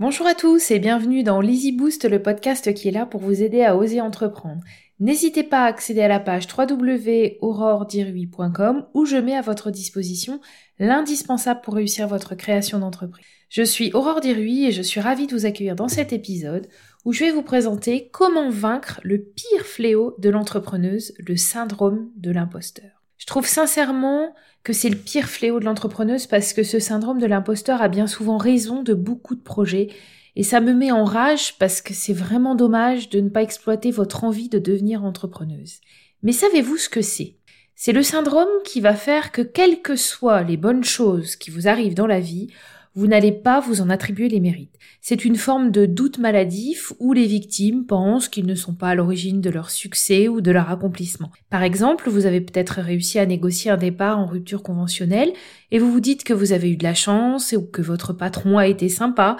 Bonjour à tous et bienvenue dans l'Easy Boost, le podcast qui est là pour vous aider à oser entreprendre. N'hésitez pas à accéder à la page www.auroredirui.com où je mets à votre disposition l'indispensable pour réussir votre création d'entreprise. Je suis Aurore Dirui et je suis ravie de vous accueillir dans cet épisode où je vais vous présenter comment vaincre le pire fléau de l'entrepreneuse, le syndrome de l'imposteur. Je trouve sincèrement que c'est le pire fléau de l'entrepreneuse parce que ce syndrome de l'imposteur a bien souvent raison de beaucoup de projets et ça me met en rage parce que c'est vraiment dommage de ne pas exploiter votre envie de devenir entrepreneuse. Mais savez-vous ce que c'est? C'est le syndrome qui va faire que quelles que soient les bonnes choses qui vous arrivent dans la vie, vous n'allez pas vous en attribuer les mérites. C'est une forme de doute maladif où les victimes pensent qu'ils ne sont pas à l'origine de leur succès ou de leur accomplissement. Par exemple, vous avez peut-être réussi à négocier un départ en rupture conventionnelle et vous vous dites que vous avez eu de la chance ou que votre patron a été sympa,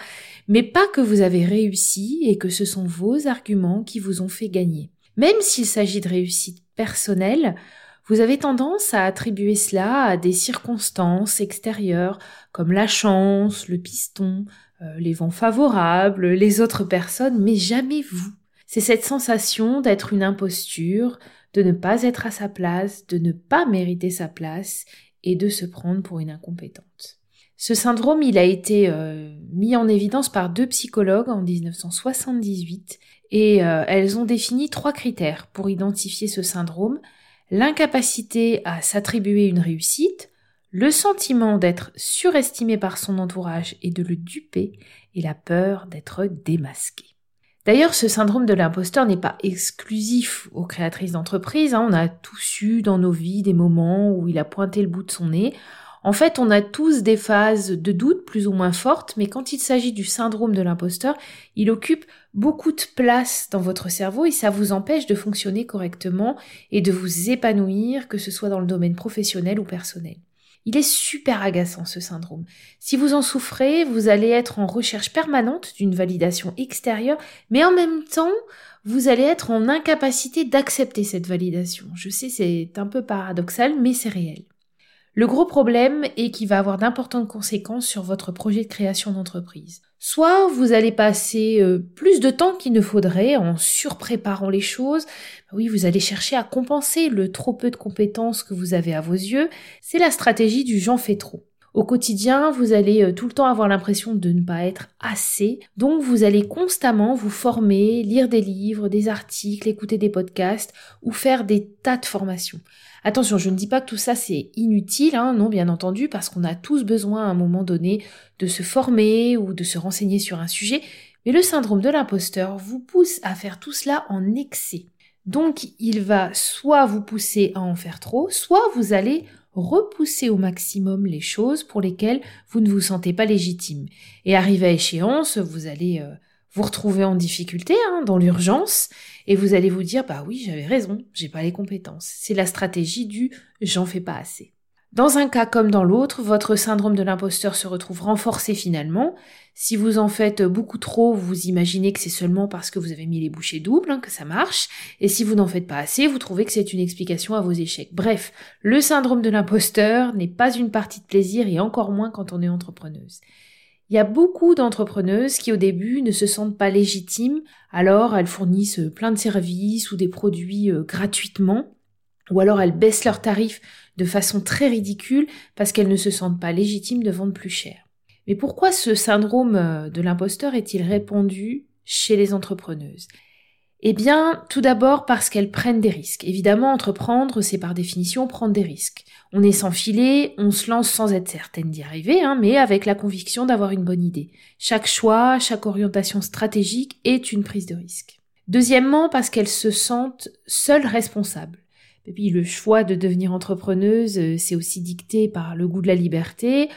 mais pas que vous avez réussi et que ce sont vos arguments qui vous ont fait gagner. Même s'il s'agit de réussite personnelle, vous avez tendance à attribuer cela à des circonstances extérieures comme la chance, le piston, euh, les vents favorables, les autres personnes, mais jamais vous. C'est cette sensation d'être une imposture, de ne pas être à sa place, de ne pas mériter sa place et de se prendre pour une incompétente. Ce syndrome, il a été euh, mis en évidence par deux psychologues en 1978 et euh, elles ont défini trois critères pour identifier ce syndrome l'incapacité à s'attribuer une réussite, le sentiment d'être surestimé par son entourage et de le duper, et la peur d'être démasqué. D'ailleurs, ce syndrome de l'imposteur n'est pas exclusif aux créatrices d'entreprises. Hein. On a tous eu dans nos vies des moments où il a pointé le bout de son nez. En fait, on a tous des phases de doute plus ou moins fortes, mais quand il s'agit du syndrome de l'imposteur, il occupe beaucoup de place dans votre cerveau et ça vous empêche de fonctionner correctement et de vous épanouir, que ce soit dans le domaine professionnel ou personnel. Il est super agaçant ce syndrome. Si vous en souffrez, vous allez être en recherche permanente d'une validation extérieure, mais en même temps, vous allez être en incapacité d'accepter cette validation. Je sais, c'est un peu paradoxal, mais c'est réel. Le gros problème est qu'il va avoir d'importantes conséquences sur votre projet de création d'entreprise. Soit vous allez passer euh, plus de temps qu'il ne faudrait en surpréparant les choses. Oui, vous allez chercher à compenser le trop peu de compétences que vous avez à vos yeux. C'est la stratégie du j'en fais trop. Au quotidien, vous allez euh, tout le temps avoir l'impression de ne pas être assez, donc vous allez constamment vous former, lire des livres, des articles, écouter des podcasts ou faire des tas de formations. Attention, je ne dis pas que tout ça c'est inutile, hein, non bien entendu, parce qu'on a tous besoin à un moment donné de se former ou de se renseigner sur un sujet, mais le syndrome de l'imposteur vous pousse à faire tout cela en excès. Donc il va soit vous pousser à en faire trop, soit vous allez repousser au maximum les choses pour lesquelles vous ne vous sentez pas légitime. Et arrivé à échéance, vous allez euh, vous retrouver en difficulté, hein, dans l'urgence, et vous allez vous dire, bah oui, j'avais raison, j'ai pas les compétences. C'est la stratégie du j'en fais pas assez. Dans un cas comme dans l'autre, votre syndrome de l'imposteur se retrouve renforcé finalement. Si vous en faites beaucoup trop, vous imaginez que c'est seulement parce que vous avez mis les bouchées doubles hein, que ça marche. Et si vous n'en faites pas assez, vous trouvez que c'est une explication à vos échecs. Bref, le syndrome de l'imposteur n'est pas une partie de plaisir et encore moins quand on est entrepreneuse. Il y a beaucoup d'entrepreneuses qui au début ne se sentent pas légitimes, alors elles fournissent plein de services ou des produits euh, gratuitement, ou alors elles baissent leurs tarifs de façon très ridicule parce qu'elles ne se sentent pas légitimes de vendre plus cher. Mais pourquoi ce syndrome euh, de l'imposteur est-il répandu chez les entrepreneuses? Eh bien, tout d'abord parce qu'elles prennent des risques. Évidemment, entreprendre, c'est par définition prendre des risques. On est sans filet, on se lance sans être certaine d'y arriver, hein, mais avec la conviction d'avoir une bonne idée. Chaque choix, chaque orientation stratégique est une prise de risque. Deuxièmement, parce qu'elles se sentent seules responsables. Et puis le choix de devenir entrepreneuse, euh, c'est aussi dicté par le goût de la liberté,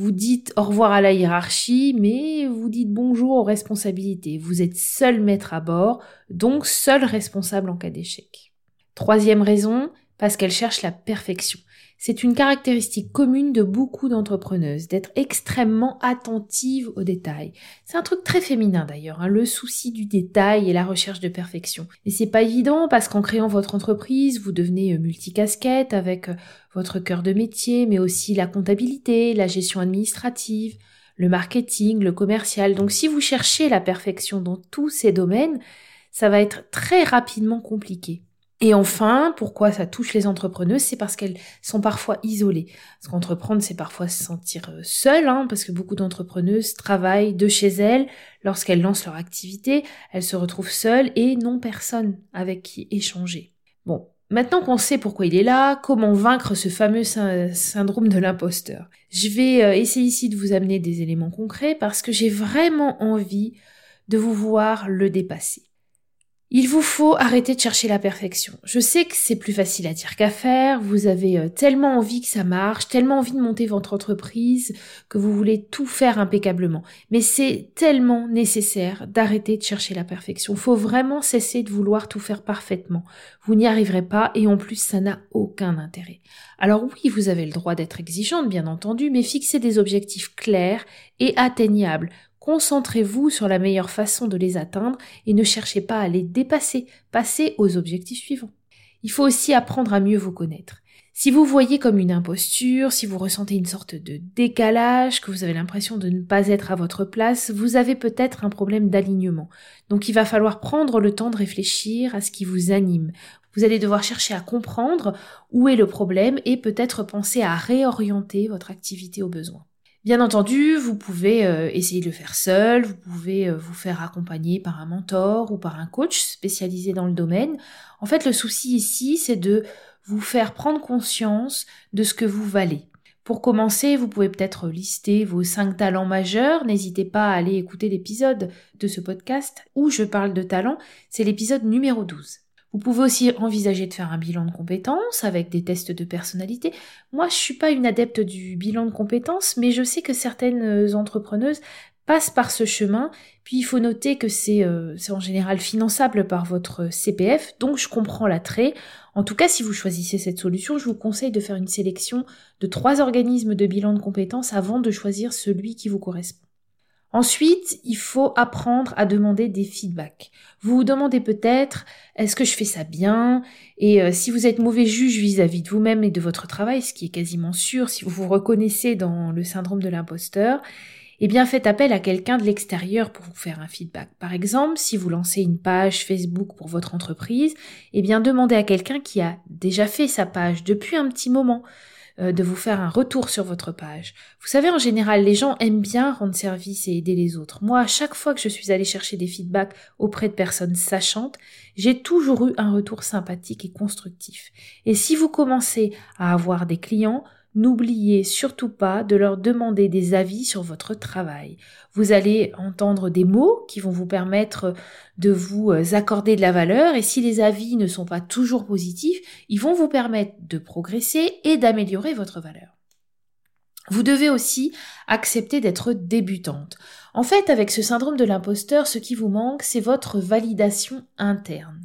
vous dites au revoir à la hiérarchie, mais vous dites bonjour aux responsabilités. Vous êtes seul maître à bord, donc seul responsable en cas d'échec. Troisième raison, parce qu'elle cherche la perfection. C'est une caractéristique commune de beaucoup d'entrepreneuses, d'être extrêmement attentive aux détails. C'est un truc très féminin d'ailleurs, hein, le souci du détail et la recherche de perfection. Et c'est pas évident parce qu'en créant votre entreprise, vous devenez euh, multicasquette avec euh, votre cœur de métier, mais aussi la comptabilité, la gestion administrative, le marketing, le commercial. Donc si vous cherchez la perfection dans tous ces domaines, ça va être très rapidement compliqué. Et enfin, pourquoi ça touche les entrepreneuses C'est parce qu'elles sont parfois isolées. Parce qu'entreprendre, c'est parfois se sentir euh, seule, hein, parce que beaucoup d'entrepreneuses travaillent de chez elles. Lorsqu'elles lancent leur activité, elles se retrouvent seules et n'ont personne avec qui échanger. Bon, maintenant qu'on sait pourquoi il est là, comment vaincre ce fameux syndrome de l'imposteur, je vais euh, essayer ici de vous amener des éléments concrets parce que j'ai vraiment envie de vous voir le dépasser. Il vous faut arrêter de chercher la perfection. Je sais que c'est plus facile à dire qu'à faire, vous avez euh, tellement envie que ça marche, tellement envie de monter votre entreprise que vous voulez tout faire impeccablement. Mais c'est tellement nécessaire d'arrêter de chercher la perfection. Faut vraiment cesser de vouloir tout faire parfaitement. Vous n'y arriverez pas et en plus ça n'a aucun intérêt. Alors oui, vous avez le droit d'être exigeante bien entendu, mais fixez des objectifs clairs et atteignables. Concentrez-vous sur la meilleure façon de les atteindre et ne cherchez pas à les dépasser, passez aux objectifs suivants. Il faut aussi apprendre à mieux vous connaître. Si vous voyez comme une imposture, si vous ressentez une sorte de décalage, que vous avez l'impression de ne pas être à votre place, vous avez peut-être un problème d'alignement. Donc il va falloir prendre le temps de réfléchir à ce qui vous anime. Vous allez devoir chercher à comprendre où est le problème et peut-être penser à réorienter votre activité aux besoins. Bien entendu, vous pouvez euh, essayer de le faire seul, vous pouvez euh, vous faire accompagner par un mentor ou par un coach spécialisé dans le domaine. En fait, le souci ici, c'est de vous faire prendre conscience de ce que vous valez. Pour commencer, vous pouvez peut-être lister vos cinq talents majeurs. N'hésitez pas à aller écouter l'épisode de ce podcast où je parle de talents. C'est l'épisode numéro 12. Vous pouvez aussi envisager de faire un bilan de compétences avec des tests de personnalité. Moi, je suis pas une adepte du bilan de compétences, mais je sais que certaines entrepreneuses passent par ce chemin. Puis il faut noter que c'est euh, en général finançable par votre CPF, donc je comprends l'attrait. En tout cas, si vous choisissez cette solution, je vous conseille de faire une sélection de trois organismes de bilan de compétences avant de choisir celui qui vous correspond. Ensuite, il faut apprendre à demander des feedbacks. Vous vous demandez peut-être est-ce que je fais ça bien? Et euh, si vous êtes mauvais juge vis-à-vis de vous-même et de votre travail, ce qui est quasiment sûr si vous vous reconnaissez dans le syndrome de l'imposteur, eh bien faites appel à quelqu'un de l'extérieur pour vous faire un feedback. Par exemple, si vous lancez une page Facebook pour votre entreprise, eh bien demandez à quelqu'un qui a déjà fait sa page depuis un petit moment. Euh, de vous faire un retour sur votre page. Vous savez, en général, les gens aiment bien rendre service et aider les autres. Moi, à chaque fois que je suis allée chercher des feedbacks auprès de personnes sachantes, j'ai toujours eu un retour sympathique et constructif. Et si vous commencez à avoir des clients, N'oubliez surtout pas de leur demander des avis sur votre travail. Vous allez entendre des mots qui vont vous permettre de vous euh, accorder de la valeur et si les avis ne sont pas toujours positifs, ils vont vous permettre de progresser et d'améliorer votre valeur. Vous devez aussi accepter d'être débutante. En fait, avec ce syndrome de l'imposteur, ce qui vous manque, c'est votre validation interne.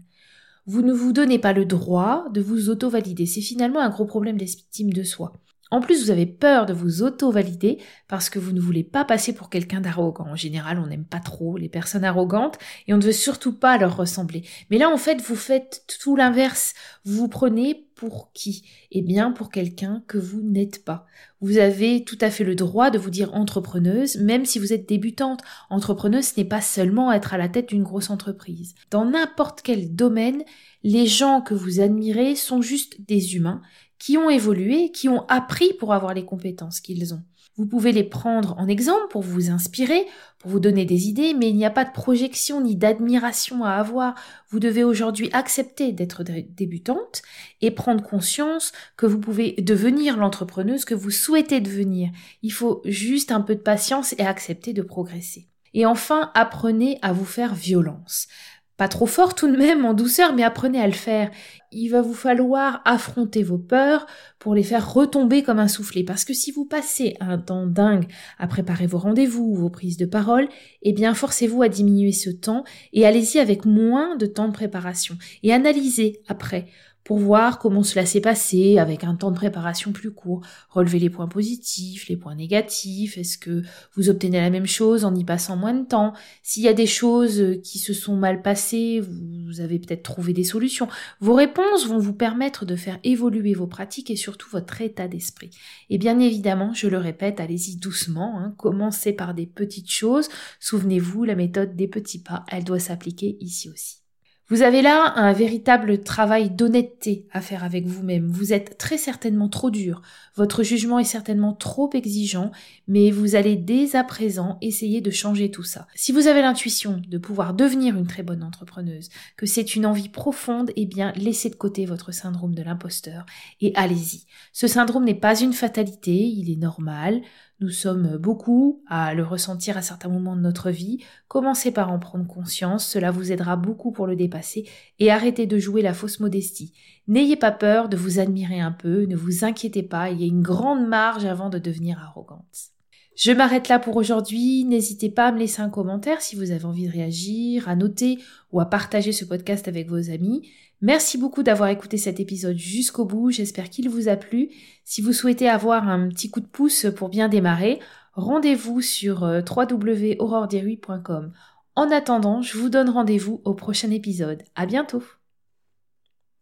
Vous ne vous donnez pas le droit de vous auto-valider. C'est finalement un gros problème d'estime de soi. En plus, vous avez peur de vous auto-valider parce que vous ne voulez pas passer pour quelqu'un d'arrogant. En général, on n'aime pas trop les personnes arrogantes et on ne veut surtout pas leur ressembler. Mais là, en fait, vous faites tout l'inverse. Vous vous prenez pour qui? Eh bien, pour quelqu'un que vous n'êtes pas. Vous avez tout à fait le droit de vous dire entrepreneuse, même si vous êtes débutante. Entrepreneuse, ce n'est pas seulement être à la tête d'une grosse entreprise. Dans n'importe quel domaine, les gens que vous admirez sont juste des humains qui ont évolué, qui ont appris pour avoir les compétences qu'ils ont. Vous pouvez les prendre en exemple pour vous inspirer, pour vous donner des idées, mais il n'y a pas de projection ni d'admiration à avoir. Vous devez aujourd'hui accepter d'être débutante et prendre conscience que vous pouvez devenir l'entrepreneuse que vous souhaitez devenir. Il faut juste un peu de patience et accepter de progresser. Et enfin, apprenez à vous faire violence. Pas trop fort tout de même, en douceur, mais apprenez à le faire. Il va vous falloir affronter vos peurs pour les faire retomber comme un soufflet. Parce que si vous passez un temps dingue à préparer vos rendez-vous, vos prises de parole, eh bien forcez-vous à diminuer ce temps et allez-y avec moins de temps de préparation. Et analysez après pour voir comment cela s'est passé avec un temps de préparation plus court, relever les points positifs, les points négatifs, est-ce que vous obtenez la même chose en y passant moins de temps, s'il y a des choses qui se sont mal passées, vous avez peut-être trouvé des solutions. Vos réponses vont vous permettre de faire évoluer vos pratiques et surtout votre état d'esprit. Et bien évidemment, je le répète, allez-y doucement, hein, commencez par des petites choses, souvenez-vous, la méthode des petits pas, elle doit s'appliquer ici aussi. Vous avez là un véritable travail d'honnêteté à faire avec vous-même. Vous êtes très certainement trop dur, votre jugement est certainement trop exigeant, mais vous allez dès à présent essayer de changer tout ça. Si vous avez l'intuition de pouvoir devenir une très bonne entrepreneuse, que c'est une envie profonde, eh bien laissez de côté votre syndrome de l'imposteur et allez-y. Ce syndrome n'est pas une fatalité, il est normal. Nous sommes beaucoup à le ressentir à certains moments de notre vie. Commencez par en prendre conscience, cela vous aidera beaucoup pour le dépasser et arrêtez de jouer la fausse modestie. N'ayez pas peur de vous admirer un peu, ne vous inquiétez pas, il y a une grande marge avant de devenir arrogante. Je m'arrête là pour aujourd'hui. N'hésitez pas à me laisser un commentaire si vous avez envie de réagir, à noter ou à partager ce podcast avec vos amis. Merci beaucoup d'avoir écouté cet épisode jusqu'au bout. J'espère qu'il vous a plu. Si vous souhaitez avoir un petit coup de pouce pour bien démarrer, rendez-vous sur euh, www.aurordirui.com. En attendant, je vous donne rendez-vous au prochain épisode. À bientôt!